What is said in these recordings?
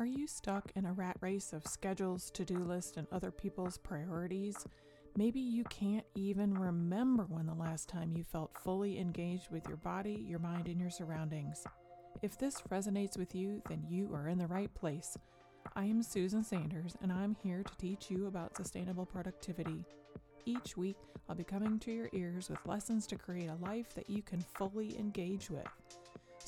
Are you stuck in a rat race of schedules, to do lists, and other people's priorities? Maybe you can't even remember when the last time you felt fully engaged with your body, your mind, and your surroundings. If this resonates with you, then you are in the right place. I am Susan Sanders, and I'm here to teach you about sustainable productivity. Each week, I'll be coming to your ears with lessons to create a life that you can fully engage with.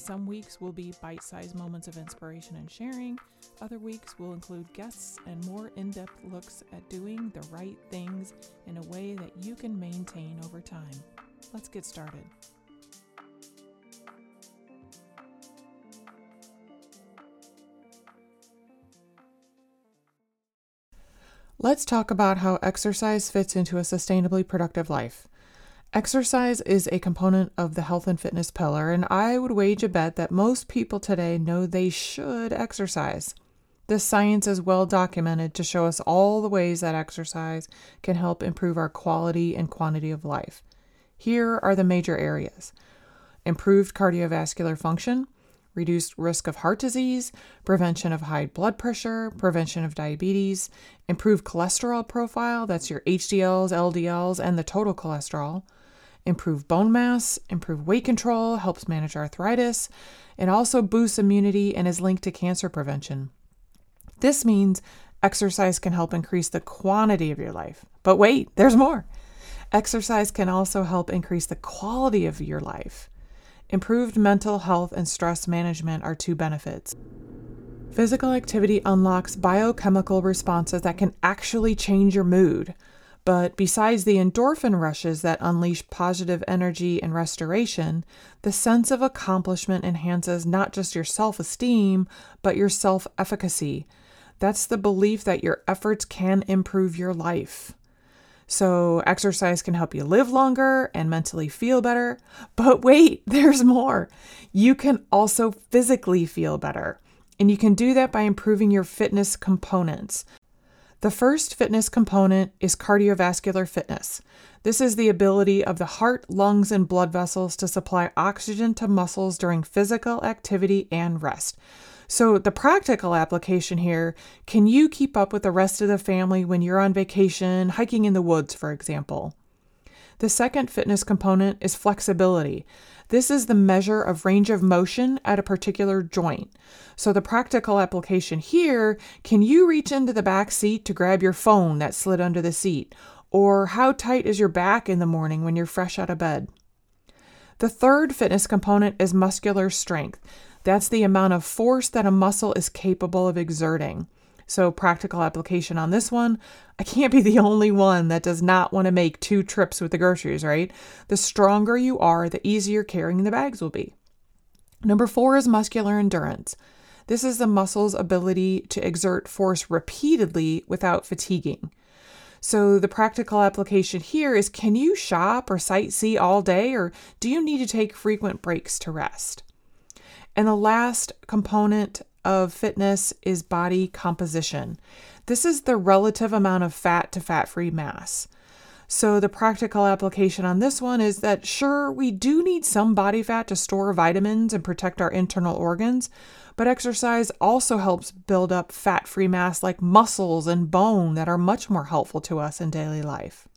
Some weeks will be bite sized moments of inspiration and sharing. Other weeks will include guests and more in depth looks at doing the right things in a way that you can maintain over time. Let's get started. Let's talk about how exercise fits into a sustainably productive life. Exercise is a component of the health and fitness pillar, and I would wage a bet that most people today know they should exercise. The science is well documented to show us all the ways that exercise can help improve our quality and quantity of life. Here are the major areas improved cardiovascular function, reduced risk of heart disease, prevention of high blood pressure, prevention of diabetes, improved cholesterol profile that's your HDLs, LDLs, and the total cholesterol improve bone mass, improve weight control, helps manage arthritis. It also boosts immunity and is linked to cancer prevention. This means exercise can help increase the quantity of your life. But wait, there's more. Exercise can also help increase the quality of your life. Improved mental health and stress management are two benefits. Physical activity unlocks biochemical responses that can actually change your mood. But besides the endorphin rushes that unleash positive energy and restoration, the sense of accomplishment enhances not just your self esteem, but your self efficacy. That's the belief that your efforts can improve your life. So, exercise can help you live longer and mentally feel better. But wait, there's more. You can also physically feel better. And you can do that by improving your fitness components. The first fitness component is cardiovascular fitness. This is the ability of the heart, lungs, and blood vessels to supply oxygen to muscles during physical activity and rest. So, the practical application here can you keep up with the rest of the family when you're on vacation, hiking in the woods, for example? The second fitness component is flexibility. This is the measure of range of motion at a particular joint. So, the practical application here can you reach into the back seat to grab your phone that slid under the seat? Or how tight is your back in the morning when you're fresh out of bed? The third fitness component is muscular strength. That's the amount of force that a muscle is capable of exerting. So, practical application on this one I can't be the only one that does not want to make two trips with the groceries, right? The stronger you are, the easier carrying the bags will be. Number four is muscular endurance. This is the muscle's ability to exert force repeatedly without fatiguing. So, the practical application here is can you shop or sightsee all day, or do you need to take frequent breaks to rest? And the last component of fitness is body composition. This is the relative amount of fat to fat free mass. So, the practical application on this one is that sure, we do need some body fat to store vitamins and protect our internal organs, but exercise also helps build up fat free mass like muscles and bone that are much more helpful to us in daily life.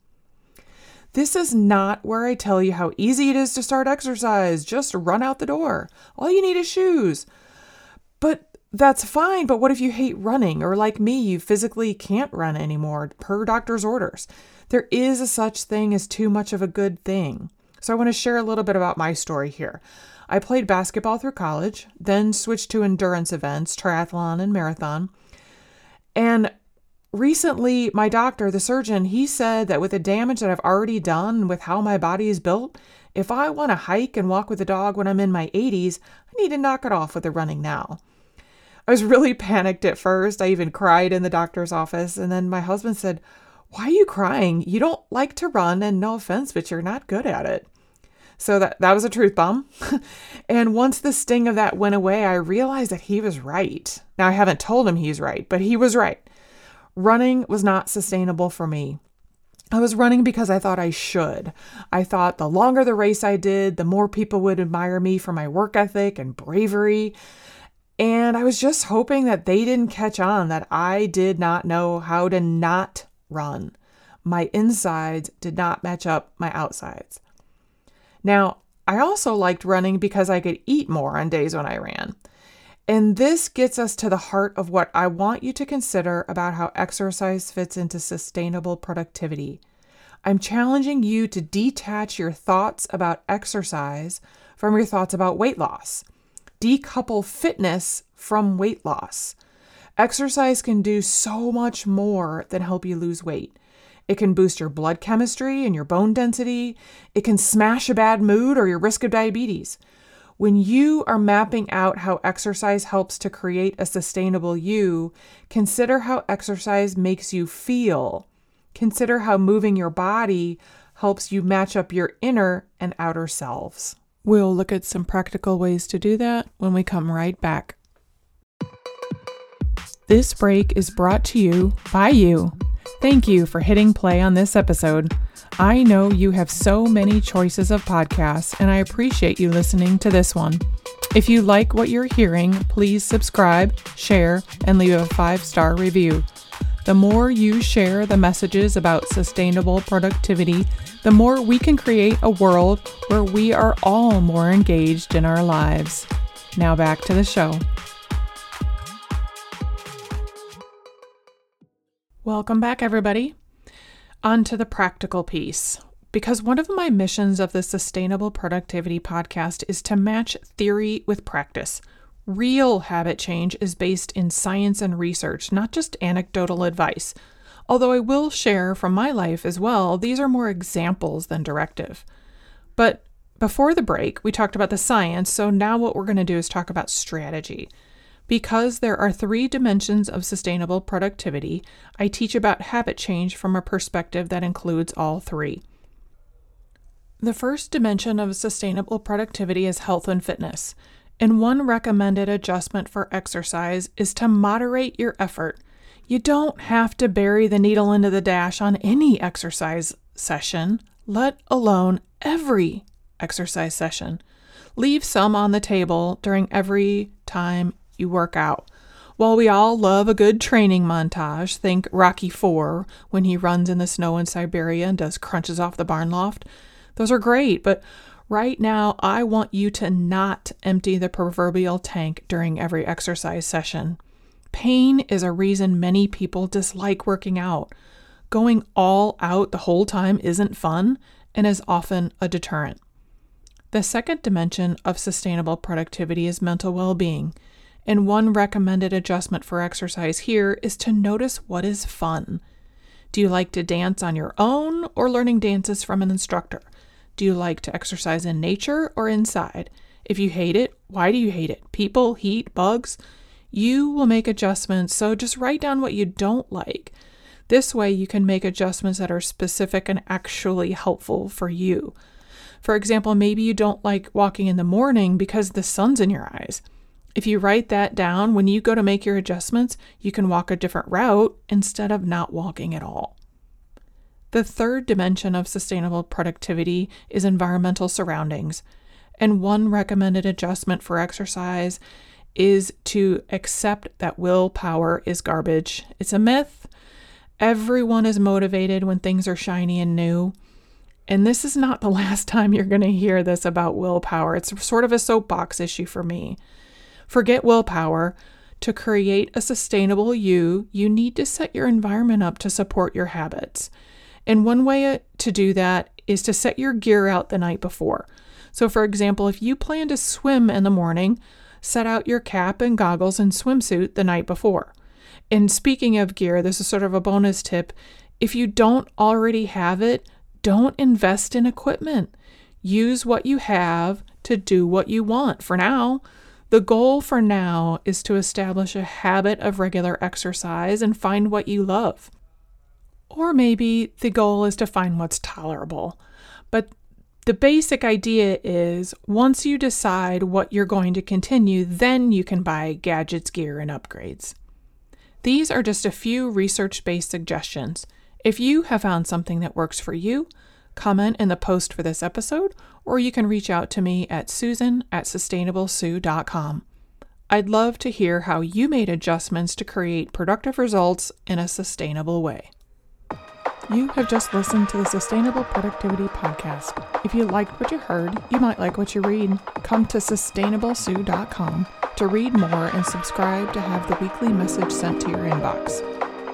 This is not where I tell you how easy it is to start exercise. Just run out the door. All you need is shoes. But that's fine, but what if you hate running or like me, you physically can't run anymore per doctor's orders? There is a such thing as too much of a good thing. So I want to share a little bit about my story here. I played basketball through college, then switched to endurance events, triathlon and marathon. And recently my doctor, the surgeon, he said that with the damage that I've already done with how my body is built, if I want to hike and walk with a dog when I'm in my 80s, I need to knock it off with the running now. I was really panicked at first. I even cried in the doctor's office. And then my husband said, Why are you crying? You don't like to run, and no offense, but you're not good at it. So that, that was a truth bomb. and once the sting of that went away, I realized that he was right. Now, I haven't told him he's right, but he was right. Running was not sustainable for me. I was running because I thought I should. I thought the longer the race I did, the more people would admire me for my work ethic and bravery. And I was just hoping that they didn't catch on that I did not know how to not run. My insides did not match up my outsides. Now, I also liked running because I could eat more on days when I ran. And this gets us to the heart of what I want you to consider about how exercise fits into sustainable productivity. I'm challenging you to detach your thoughts about exercise from your thoughts about weight loss. Decouple fitness from weight loss. Exercise can do so much more than help you lose weight. It can boost your blood chemistry and your bone density. It can smash a bad mood or your risk of diabetes. When you are mapping out how exercise helps to create a sustainable you, consider how exercise makes you feel. Consider how moving your body helps you match up your inner and outer selves. We'll look at some practical ways to do that when we come right back. This break is brought to you by you. Thank you for hitting play on this episode. I know you have so many choices of podcasts, and I appreciate you listening to this one. If you like what you're hearing, please subscribe, share, and leave a five star review. The more you share the messages about sustainable productivity, the more we can create a world where we are all more engaged in our lives. Now back to the show. Welcome back, everybody. On to the practical piece. Because one of my missions of the Sustainable Productivity Podcast is to match theory with practice. Real habit change is based in science and research, not just anecdotal advice. Although I will share from my life as well, these are more examples than directive. But before the break, we talked about the science, so now what we're going to do is talk about strategy. Because there are three dimensions of sustainable productivity, I teach about habit change from a perspective that includes all three. The first dimension of sustainable productivity is health and fitness, and one recommended adjustment for exercise is to moderate your effort. You don't have to bury the needle into the dash on any exercise session, let alone every exercise session. Leave some on the table during every time you work out. While we all love a good training montage, think Rocky 4 when he runs in the snow in Siberia and does crunches off the barn loft. Those are great, but right now I want you to not empty the proverbial tank during every exercise session. Pain is a reason many people dislike working out. Going all out the whole time isn't fun and is often a deterrent. The second dimension of sustainable productivity is mental well being. And one recommended adjustment for exercise here is to notice what is fun. Do you like to dance on your own or learning dances from an instructor? Do you like to exercise in nature or inside? If you hate it, why do you hate it? People, heat, bugs? You will make adjustments, so just write down what you don't like. This way, you can make adjustments that are specific and actually helpful for you. For example, maybe you don't like walking in the morning because the sun's in your eyes. If you write that down, when you go to make your adjustments, you can walk a different route instead of not walking at all. The third dimension of sustainable productivity is environmental surroundings. And one recommended adjustment for exercise is to accept that willpower is garbage. It's a myth. Everyone is motivated when things are shiny and new. And this is not the last time you're going to hear this about willpower. It's sort of a soapbox issue for me. Forget willpower. To create a sustainable you, you need to set your environment up to support your habits. And one way uh, to do that is to set your gear out the night before. So, for example, if you plan to swim in the morning, set out your cap and goggles and swimsuit the night before. And speaking of gear, this is sort of a bonus tip. If you don't already have it, don't invest in equipment. Use what you have to do what you want for now. The goal for now is to establish a habit of regular exercise and find what you love. Or maybe the goal is to find what's tolerable. But the basic idea is once you decide what you're going to continue, then you can buy gadgets, gear, and upgrades. These are just a few research based suggestions. If you have found something that works for you, comment in the post for this episode, or you can reach out to me at susan at sustainablesue.com. I'd love to hear how you made adjustments to create productive results in a sustainable way. You have just listened to the Sustainable Productivity Podcast. If you liked what you heard, you might like what you read. Come to sustainablesue.com to read more and subscribe to have the weekly message sent to your inbox.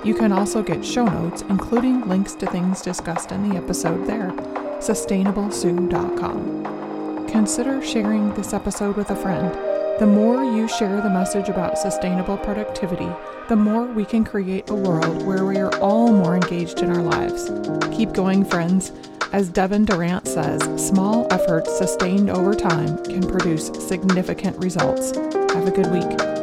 You can also get show notes, including links to things discussed in the episode there. sustainablesue.com. Consider sharing this episode with a friend. The more you share the message about sustainable productivity, the more we can create a world where we are all more engaged in our lives. Keep going, friends. As Devin Durant says, small efforts sustained over time can produce significant results. Have a good week.